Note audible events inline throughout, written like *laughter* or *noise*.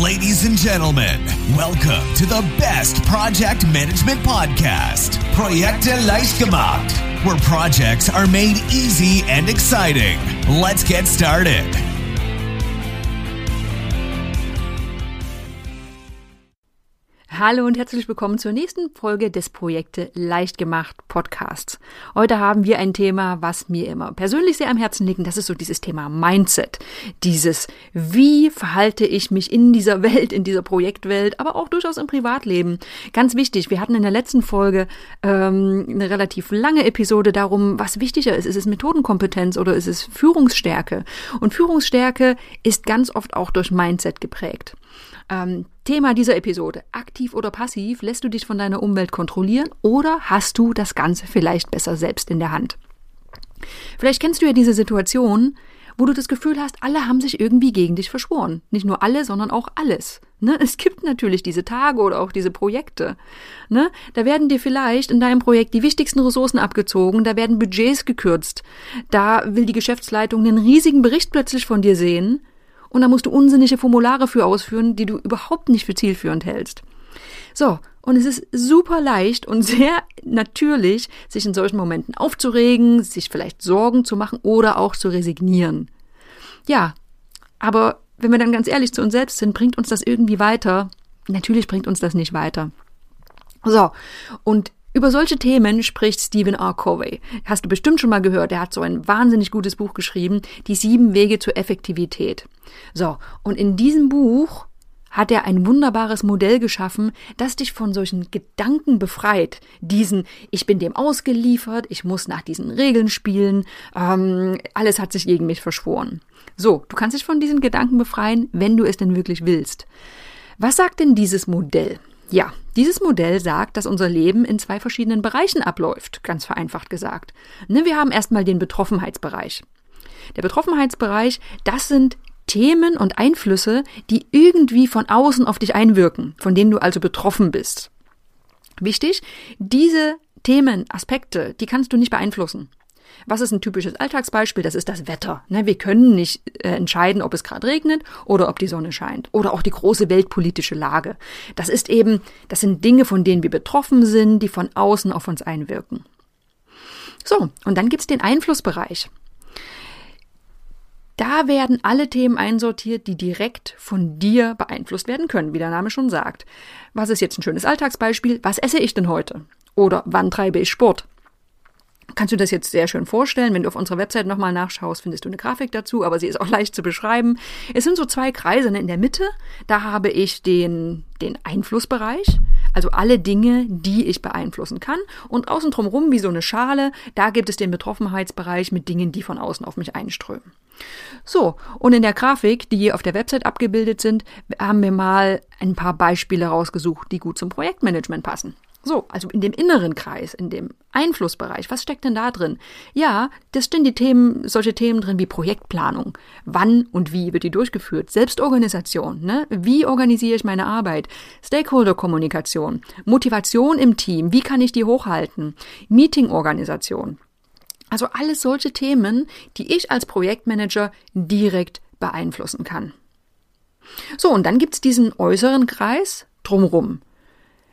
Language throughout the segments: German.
Ladies and gentlemen, welcome to the best project management podcast, Projekte leicht gemacht, where projects are made easy and exciting. Let's get started. Hallo und herzlich willkommen zur nächsten Folge des Projekte Leicht gemacht Podcasts. Heute haben wir ein Thema, was mir immer persönlich sehr am Herzen liegt. Das ist so dieses Thema Mindset. Dieses, wie verhalte ich mich in dieser Welt, in dieser Projektwelt, aber auch durchaus im Privatleben. Ganz wichtig, wir hatten in der letzten Folge ähm, eine relativ lange Episode darum, was wichtiger ist. Ist es Methodenkompetenz oder ist es Führungsstärke? Und Führungsstärke ist ganz oft auch durch Mindset geprägt. Ähm, Thema dieser Episode. Aktiv oder passiv? Lässt du dich von deiner Umwelt kontrollieren oder hast du das Ganze vielleicht besser selbst in der Hand? Vielleicht kennst du ja diese Situation, wo du das Gefühl hast, alle haben sich irgendwie gegen dich verschworen. Nicht nur alle, sondern auch alles. Ne? Es gibt natürlich diese Tage oder auch diese Projekte. Ne? Da werden dir vielleicht in deinem Projekt die wichtigsten Ressourcen abgezogen, da werden Budgets gekürzt, da will die Geschäftsleitung einen riesigen Bericht plötzlich von dir sehen und da musst du unsinnige Formulare für ausführen, die du überhaupt nicht für zielführend hältst. So, und es ist super leicht und *laughs* sehr natürlich, sich in solchen Momenten aufzuregen, sich vielleicht Sorgen zu machen oder auch zu resignieren. Ja, aber wenn wir dann ganz ehrlich zu uns selbst sind, bringt uns das irgendwie weiter? Natürlich bringt uns das nicht weiter. So, und über solche Themen spricht Stephen R. Covey. Hast du bestimmt schon mal gehört. Er hat so ein wahnsinnig gutes Buch geschrieben, Die sieben Wege zur Effektivität. So. Und in diesem Buch hat er ein wunderbares Modell geschaffen, das dich von solchen Gedanken befreit. Diesen, ich bin dem ausgeliefert, ich muss nach diesen Regeln spielen, ähm, alles hat sich gegen mich verschworen. So, du kannst dich von diesen Gedanken befreien, wenn du es denn wirklich willst. Was sagt denn dieses Modell? Ja, dieses Modell sagt, dass unser Leben in zwei verschiedenen Bereichen abläuft, ganz vereinfacht gesagt. Ne, wir haben erstmal den Betroffenheitsbereich. Der Betroffenheitsbereich, das sind Themen und Einflüsse, die irgendwie von außen auf dich einwirken, von denen du also betroffen bist. Wichtig, diese Themen, Aspekte, die kannst du nicht beeinflussen. Was ist ein typisches Alltagsbeispiel? Das ist das Wetter. Ne, wir können nicht äh, entscheiden, ob es gerade regnet oder ob die Sonne scheint. Oder auch die große weltpolitische Lage. Das ist eben, das sind Dinge, von denen wir betroffen sind, die von außen auf uns einwirken. So, und dann gibt's den Einflussbereich. Da werden alle Themen einsortiert, die direkt von dir beeinflusst werden können, wie der Name schon sagt. Was ist jetzt ein schönes Alltagsbeispiel? Was esse ich denn heute? Oder wann treibe ich Sport? Kannst du das jetzt sehr schön vorstellen. Wenn du auf unserer Website nochmal nachschaust, findest du eine Grafik dazu, aber sie ist auch *laughs* leicht zu beschreiben. Es sind so zwei Kreise ne? in der Mitte. Da habe ich den, den Einflussbereich, also alle Dinge, die ich beeinflussen kann. Und außen drumherum, wie so eine Schale, da gibt es den Betroffenheitsbereich mit Dingen, die von außen auf mich einströmen. So, und in der Grafik, die hier auf der Website abgebildet sind, haben wir mal ein paar Beispiele rausgesucht, die gut zum Projektmanagement passen. So, also in dem inneren Kreis, in dem Einflussbereich, was steckt denn da drin? Ja, das stehen die Themen, solche Themen drin wie Projektplanung. Wann und wie wird die durchgeführt? Selbstorganisation, ne? Wie organisiere ich meine Arbeit? Stakeholder-Kommunikation, Motivation im Team, wie kann ich die hochhalten? Meeting-Organisation. Also alles solche Themen, die ich als Projektmanager direkt beeinflussen kann. So, und dann gibt's diesen äußeren Kreis drumrum.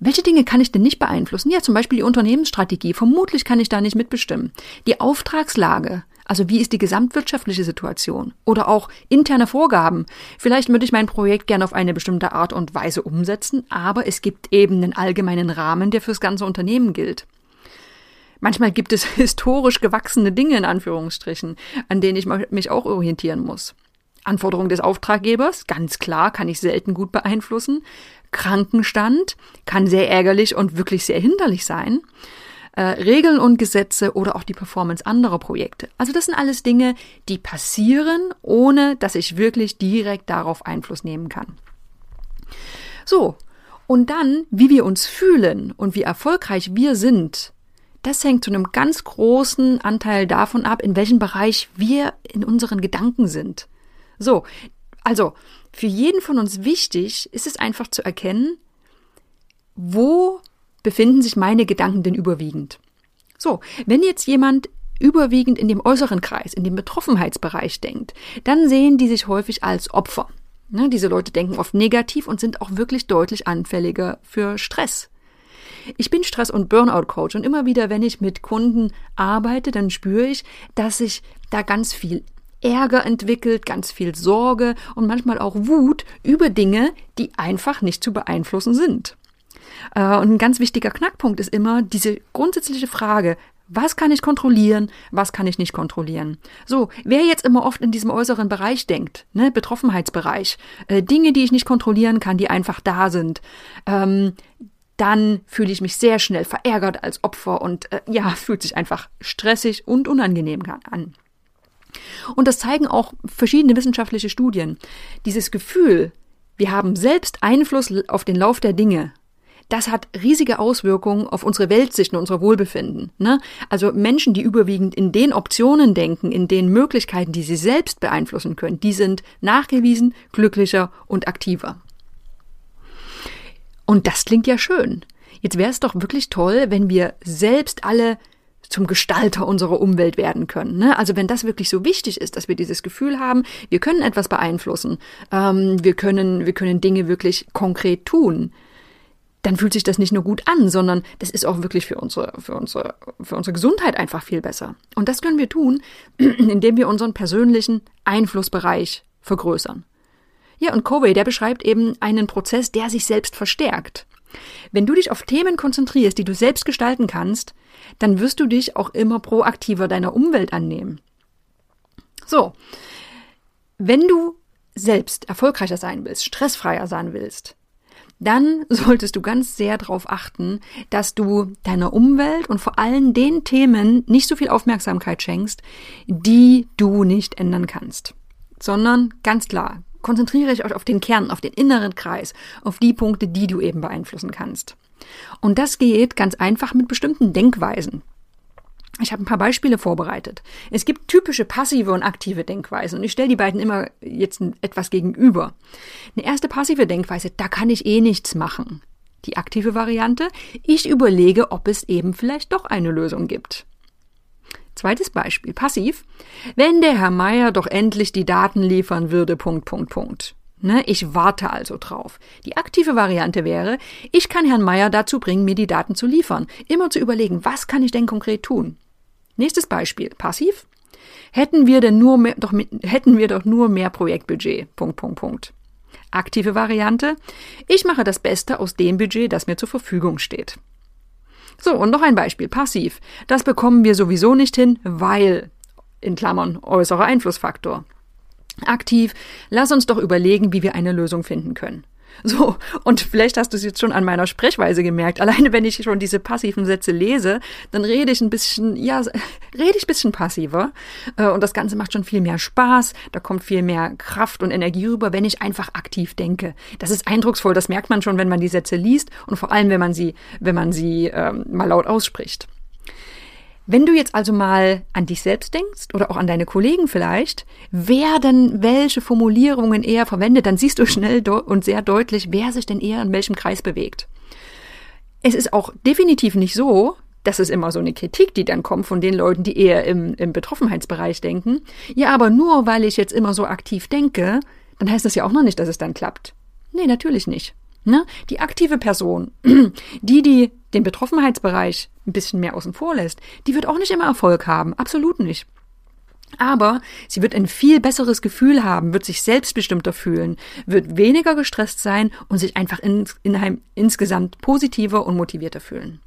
Welche Dinge kann ich denn nicht beeinflussen? Ja, zum Beispiel die Unternehmensstrategie. Vermutlich kann ich da nicht mitbestimmen. Die Auftragslage. Also wie ist die gesamtwirtschaftliche Situation? Oder auch interne Vorgaben. Vielleicht würde ich mein Projekt gerne auf eine bestimmte Art und Weise umsetzen, aber es gibt eben einen allgemeinen Rahmen, der fürs ganze Unternehmen gilt. Manchmal gibt es *laughs* historisch gewachsene Dinge in Anführungsstrichen, an denen ich mich auch orientieren muss. Anforderungen des Auftraggebers, ganz klar, kann ich selten gut beeinflussen. Krankenstand kann sehr ärgerlich und wirklich sehr hinderlich sein. Äh, Regeln und Gesetze oder auch die Performance anderer Projekte. Also das sind alles Dinge, die passieren, ohne dass ich wirklich direkt darauf Einfluss nehmen kann. So, und dann, wie wir uns fühlen und wie erfolgreich wir sind, das hängt zu einem ganz großen Anteil davon ab, in welchem Bereich wir in unseren Gedanken sind. So, also für jeden von uns wichtig ist es einfach zu erkennen, wo befinden sich meine Gedanken denn überwiegend. So, wenn jetzt jemand überwiegend in dem äußeren Kreis, in dem Betroffenheitsbereich denkt, dann sehen die sich häufig als Opfer. Ne, diese Leute denken oft negativ und sind auch wirklich deutlich anfälliger für Stress. Ich bin Stress- und Burnout-Coach und immer wieder, wenn ich mit Kunden arbeite, dann spüre ich, dass sich da ganz viel Ärger entwickelt, ganz viel Sorge und manchmal auch Wut über Dinge, die einfach nicht zu beeinflussen sind. Äh, und ein ganz wichtiger Knackpunkt ist immer diese grundsätzliche Frage, was kann ich kontrollieren, was kann ich nicht kontrollieren? So, wer jetzt immer oft in diesem äußeren Bereich denkt, ne, Betroffenheitsbereich, äh, Dinge, die ich nicht kontrollieren kann, die einfach da sind, ähm, dann fühle ich mich sehr schnell verärgert als Opfer und äh, ja, *laughs* fühlt sich einfach stressig und unangenehm an. Und das zeigen auch verschiedene wissenschaftliche Studien. Dieses Gefühl, wir haben selbst Einfluss auf den Lauf der Dinge, das hat riesige Auswirkungen auf unsere Weltsicht und unser Wohlbefinden. Ne? Also Menschen, die überwiegend in den Optionen denken, in den Möglichkeiten, die sie selbst beeinflussen können, die sind nachgewiesen glücklicher und aktiver. Und das klingt ja schön. Jetzt wäre es doch wirklich toll, wenn wir selbst alle zum Gestalter unserer Umwelt werden können. Ne? Also wenn das wirklich so wichtig ist, dass wir dieses Gefühl haben, wir können etwas beeinflussen, ähm, wir können, wir können Dinge wirklich konkret tun, dann fühlt sich das nicht nur gut an, sondern das ist auch wirklich für unsere, für unsere, für unsere Gesundheit einfach viel besser. Und das können wir tun, *clears throat* indem wir unseren persönlichen Einflussbereich vergrößern. Ja, und Covey, der beschreibt eben einen Prozess, der sich selbst verstärkt. Wenn du dich auf Themen konzentrierst, die du selbst gestalten kannst, dann wirst du dich auch immer proaktiver deiner Umwelt annehmen. So, wenn du selbst erfolgreicher sein willst, stressfreier sein willst, dann *laughs* solltest du ganz sehr darauf achten, dass du deiner Umwelt und vor allem den Themen nicht so viel Aufmerksamkeit schenkst, die du nicht ändern kannst, sondern ganz klar konzentriere dich auf den Kern, auf den inneren Kreis, auf die Punkte, die du eben beeinflussen kannst. Und das geht ganz einfach mit bestimmten Denkweisen. Ich habe ein paar Beispiele vorbereitet. Es gibt typische passive und aktive Denkweisen und ich stelle die beiden immer jetzt etwas gegenüber. Eine erste passive Denkweise, da kann ich eh nichts machen. Die aktive Variante, ich überlege, ob es eben vielleicht doch eine Lösung gibt. Zweites Beispiel, passiv. Wenn der Herr Meier doch endlich die Daten liefern würde, Punkt, Punkt, Punkt. Ne, ich warte also drauf. Die aktive Variante wäre, ich kann Herrn Meier dazu bringen, mir die Daten zu liefern. Immer zu überlegen, was kann ich denn konkret tun? Nächstes Beispiel, passiv. Hätten wir denn nur mehr, doch, hätten wir doch nur mehr Projektbudget. Punkt, Punkt, Punkt. Aktive Variante. Ich mache das Beste aus dem Budget, das mir zur Verfügung steht. So, und noch ein Beispiel, passiv. Das bekommen wir sowieso nicht hin, weil, in Klammern, äußerer Einflussfaktor. Aktiv, lass uns doch überlegen, wie wir eine Lösung finden können. So, und vielleicht hast du es jetzt schon an meiner Sprechweise gemerkt. Alleine wenn ich schon diese passiven Sätze lese, dann rede ich ein bisschen, ja, rede ich ein bisschen passiver. Äh, und das Ganze macht schon viel mehr Spaß. Da kommt viel mehr Kraft und Energie rüber, wenn ich einfach aktiv denke. Das ist eindrucksvoll. Das merkt man schon, wenn man die Sätze liest und vor allem, wenn man sie, wenn man sie ähm, mal laut ausspricht. Wenn du jetzt also mal an dich selbst denkst oder auch an deine Kollegen vielleicht, wer denn welche Formulierungen eher verwendet, dann siehst du schnell und sehr deutlich, wer sich denn eher in welchem Kreis bewegt. Es ist auch definitiv nicht so, das ist immer so eine Kritik, die dann kommt von den Leuten, die eher im, im Betroffenheitsbereich denken. Ja, aber nur weil ich jetzt immer so aktiv denke, dann heißt das ja auch noch nicht, dass es dann klappt. Nee, natürlich nicht. Ne? Die aktive Person, *clears throat* die, die den Betroffenheitsbereich ein bisschen mehr außen vor lässt, die wird auch nicht immer Erfolg haben. Absolut nicht. Aber sie wird ein viel besseres Gefühl haben, wird sich selbstbestimmter fühlen, wird weniger gestresst sein und sich einfach in, in, insgesamt positiver und motivierter fühlen.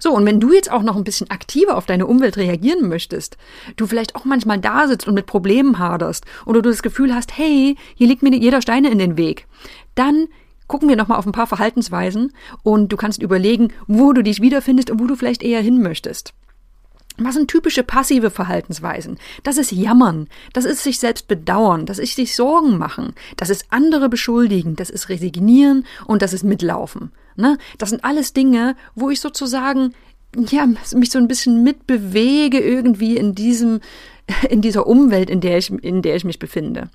So, und wenn du jetzt auch noch ein bisschen aktiver auf deine Umwelt reagieren möchtest, du vielleicht auch manchmal da sitzt und mit Problemen haderst oder du das Gefühl hast, hey, hier liegt mir jeder Steine in den Weg, dann gucken wir nochmal auf ein paar Verhaltensweisen und du kannst überlegen, wo du dich wiederfindest und wo du vielleicht eher hin möchtest. Was sind typische passive Verhaltensweisen? Das ist Jammern, das ist sich selbst bedauern, das ist sich Sorgen machen, das ist andere beschuldigen, das ist resignieren und das ist mitlaufen. Ne? Das sind alles Dinge, wo ich sozusagen ja, mich so ein bisschen mitbewege irgendwie in diesem, *laughs* in dieser Umwelt, in der ich, in der ich mich befinde.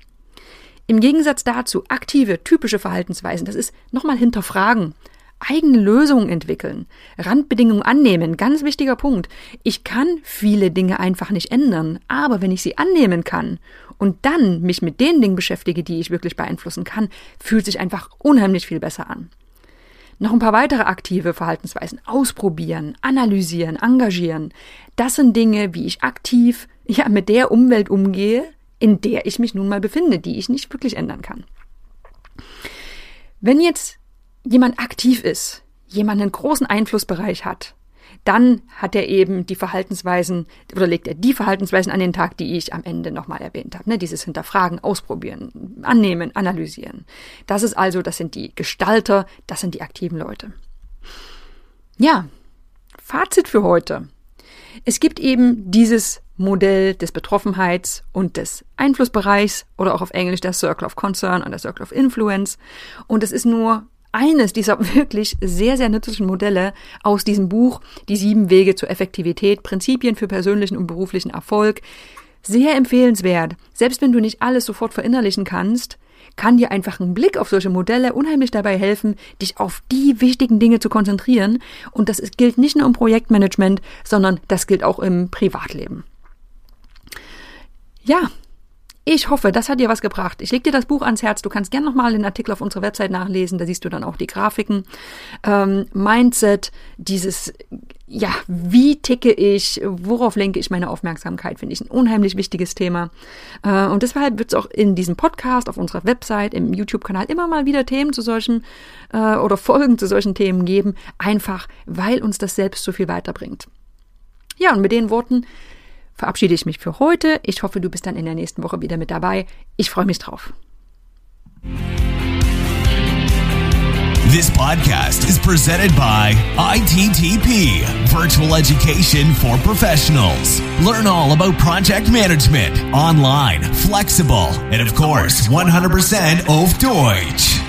Im Gegensatz dazu aktive, typische Verhaltensweisen, das ist nochmal hinterfragen, eigene Lösungen entwickeln, Randbedingungen annehmen, ganz wichtiger Punkt. Ich kann viele Dinge einfach nicht ändern, aber wenn ich sie annehmen kann und dann mich mit den Dingen beschäftige, die ich wirklich beeinflussen kann, fühlt sich einfach unheimlich viel besser an. Noch ein paar weitere aktive Verhaltensweisen. Ausprobieren, analysieren, engagieren. Das sind Dinge, wie ich aktiv ja, mit der Umwelt umgehe, in der ich mich nun mal befinde, die ich nicht wirklich ändern kann. Wenn jetzt jemand aktiv ist, jemand einen großen Einflussbereich hat, dann hat er eben die Verhaltensweisen oder legt er die Verhaltensweisen an den Tag, die ich am Ende nochmal erwähnt habe. Ne? Dieses Hinterfragen, Ausprobieren, Annehmen, Analysieren. Das ist also, das sind die Gestalter, das sind die aktiven Leute. Ja, Fazit für heute. Es gibt eben dieses Modell des Betroffenheits und des Einflussbereichs oder auch auf Englisch der Circle of Concern und der Circle of Influence. Und es ist nur eines dieser *laughs* wirklich sehr, sehr nützlichen Modelle aus diesem Buch, Die sieben Wege zur Effektivität, Prinzipien für persönlichen und beruflichen Erfolg. Sehr empfehlenswert. Selbst wenn du nicht alles sofort verinnerlichen kannst, kann dir einfach ein Blick auf solche Modelle unheimlich dabei helfen, dich auf die wichtigen Dinge zu konzentrieren. Und das gilt nicht nur im Projektmanagement, sondern das gilt auch im Privatleben. Ja, ich hoffe, das hat dir was gebracht. Ich leg dir das Buch ans Herz. Du kannst gerne nochmal den Artikel auf unserer Website nachlesen. Da siehst du dann auch die Grafiken. Ähm, Mindset, dieses, ja, wie ticke ich, worauf lenke ich meine Aufmerksamkeit, finde ich ein unheimlich wichtiges Thema. Äh, und deshalb wird es auch in diesem Podcast, auf unserer Website, im YouTube-Kanal immer mal wieder Themen zu solchen äh, oder Folgen zu solchen Themen geben. Einfach, weil uns das selbst so viel weiterbringt. Ja, und mit den Worten verabschiede ich mich für heute. Ich hoffe, du bist dann in der nächsten Woche wieder mit dabei. Ich freue mich drauf. This podcast is presented by ITTP, Virtual Education for Professionals. Learn all about project management, online, flexible, and of course, 100% auf Deutsch.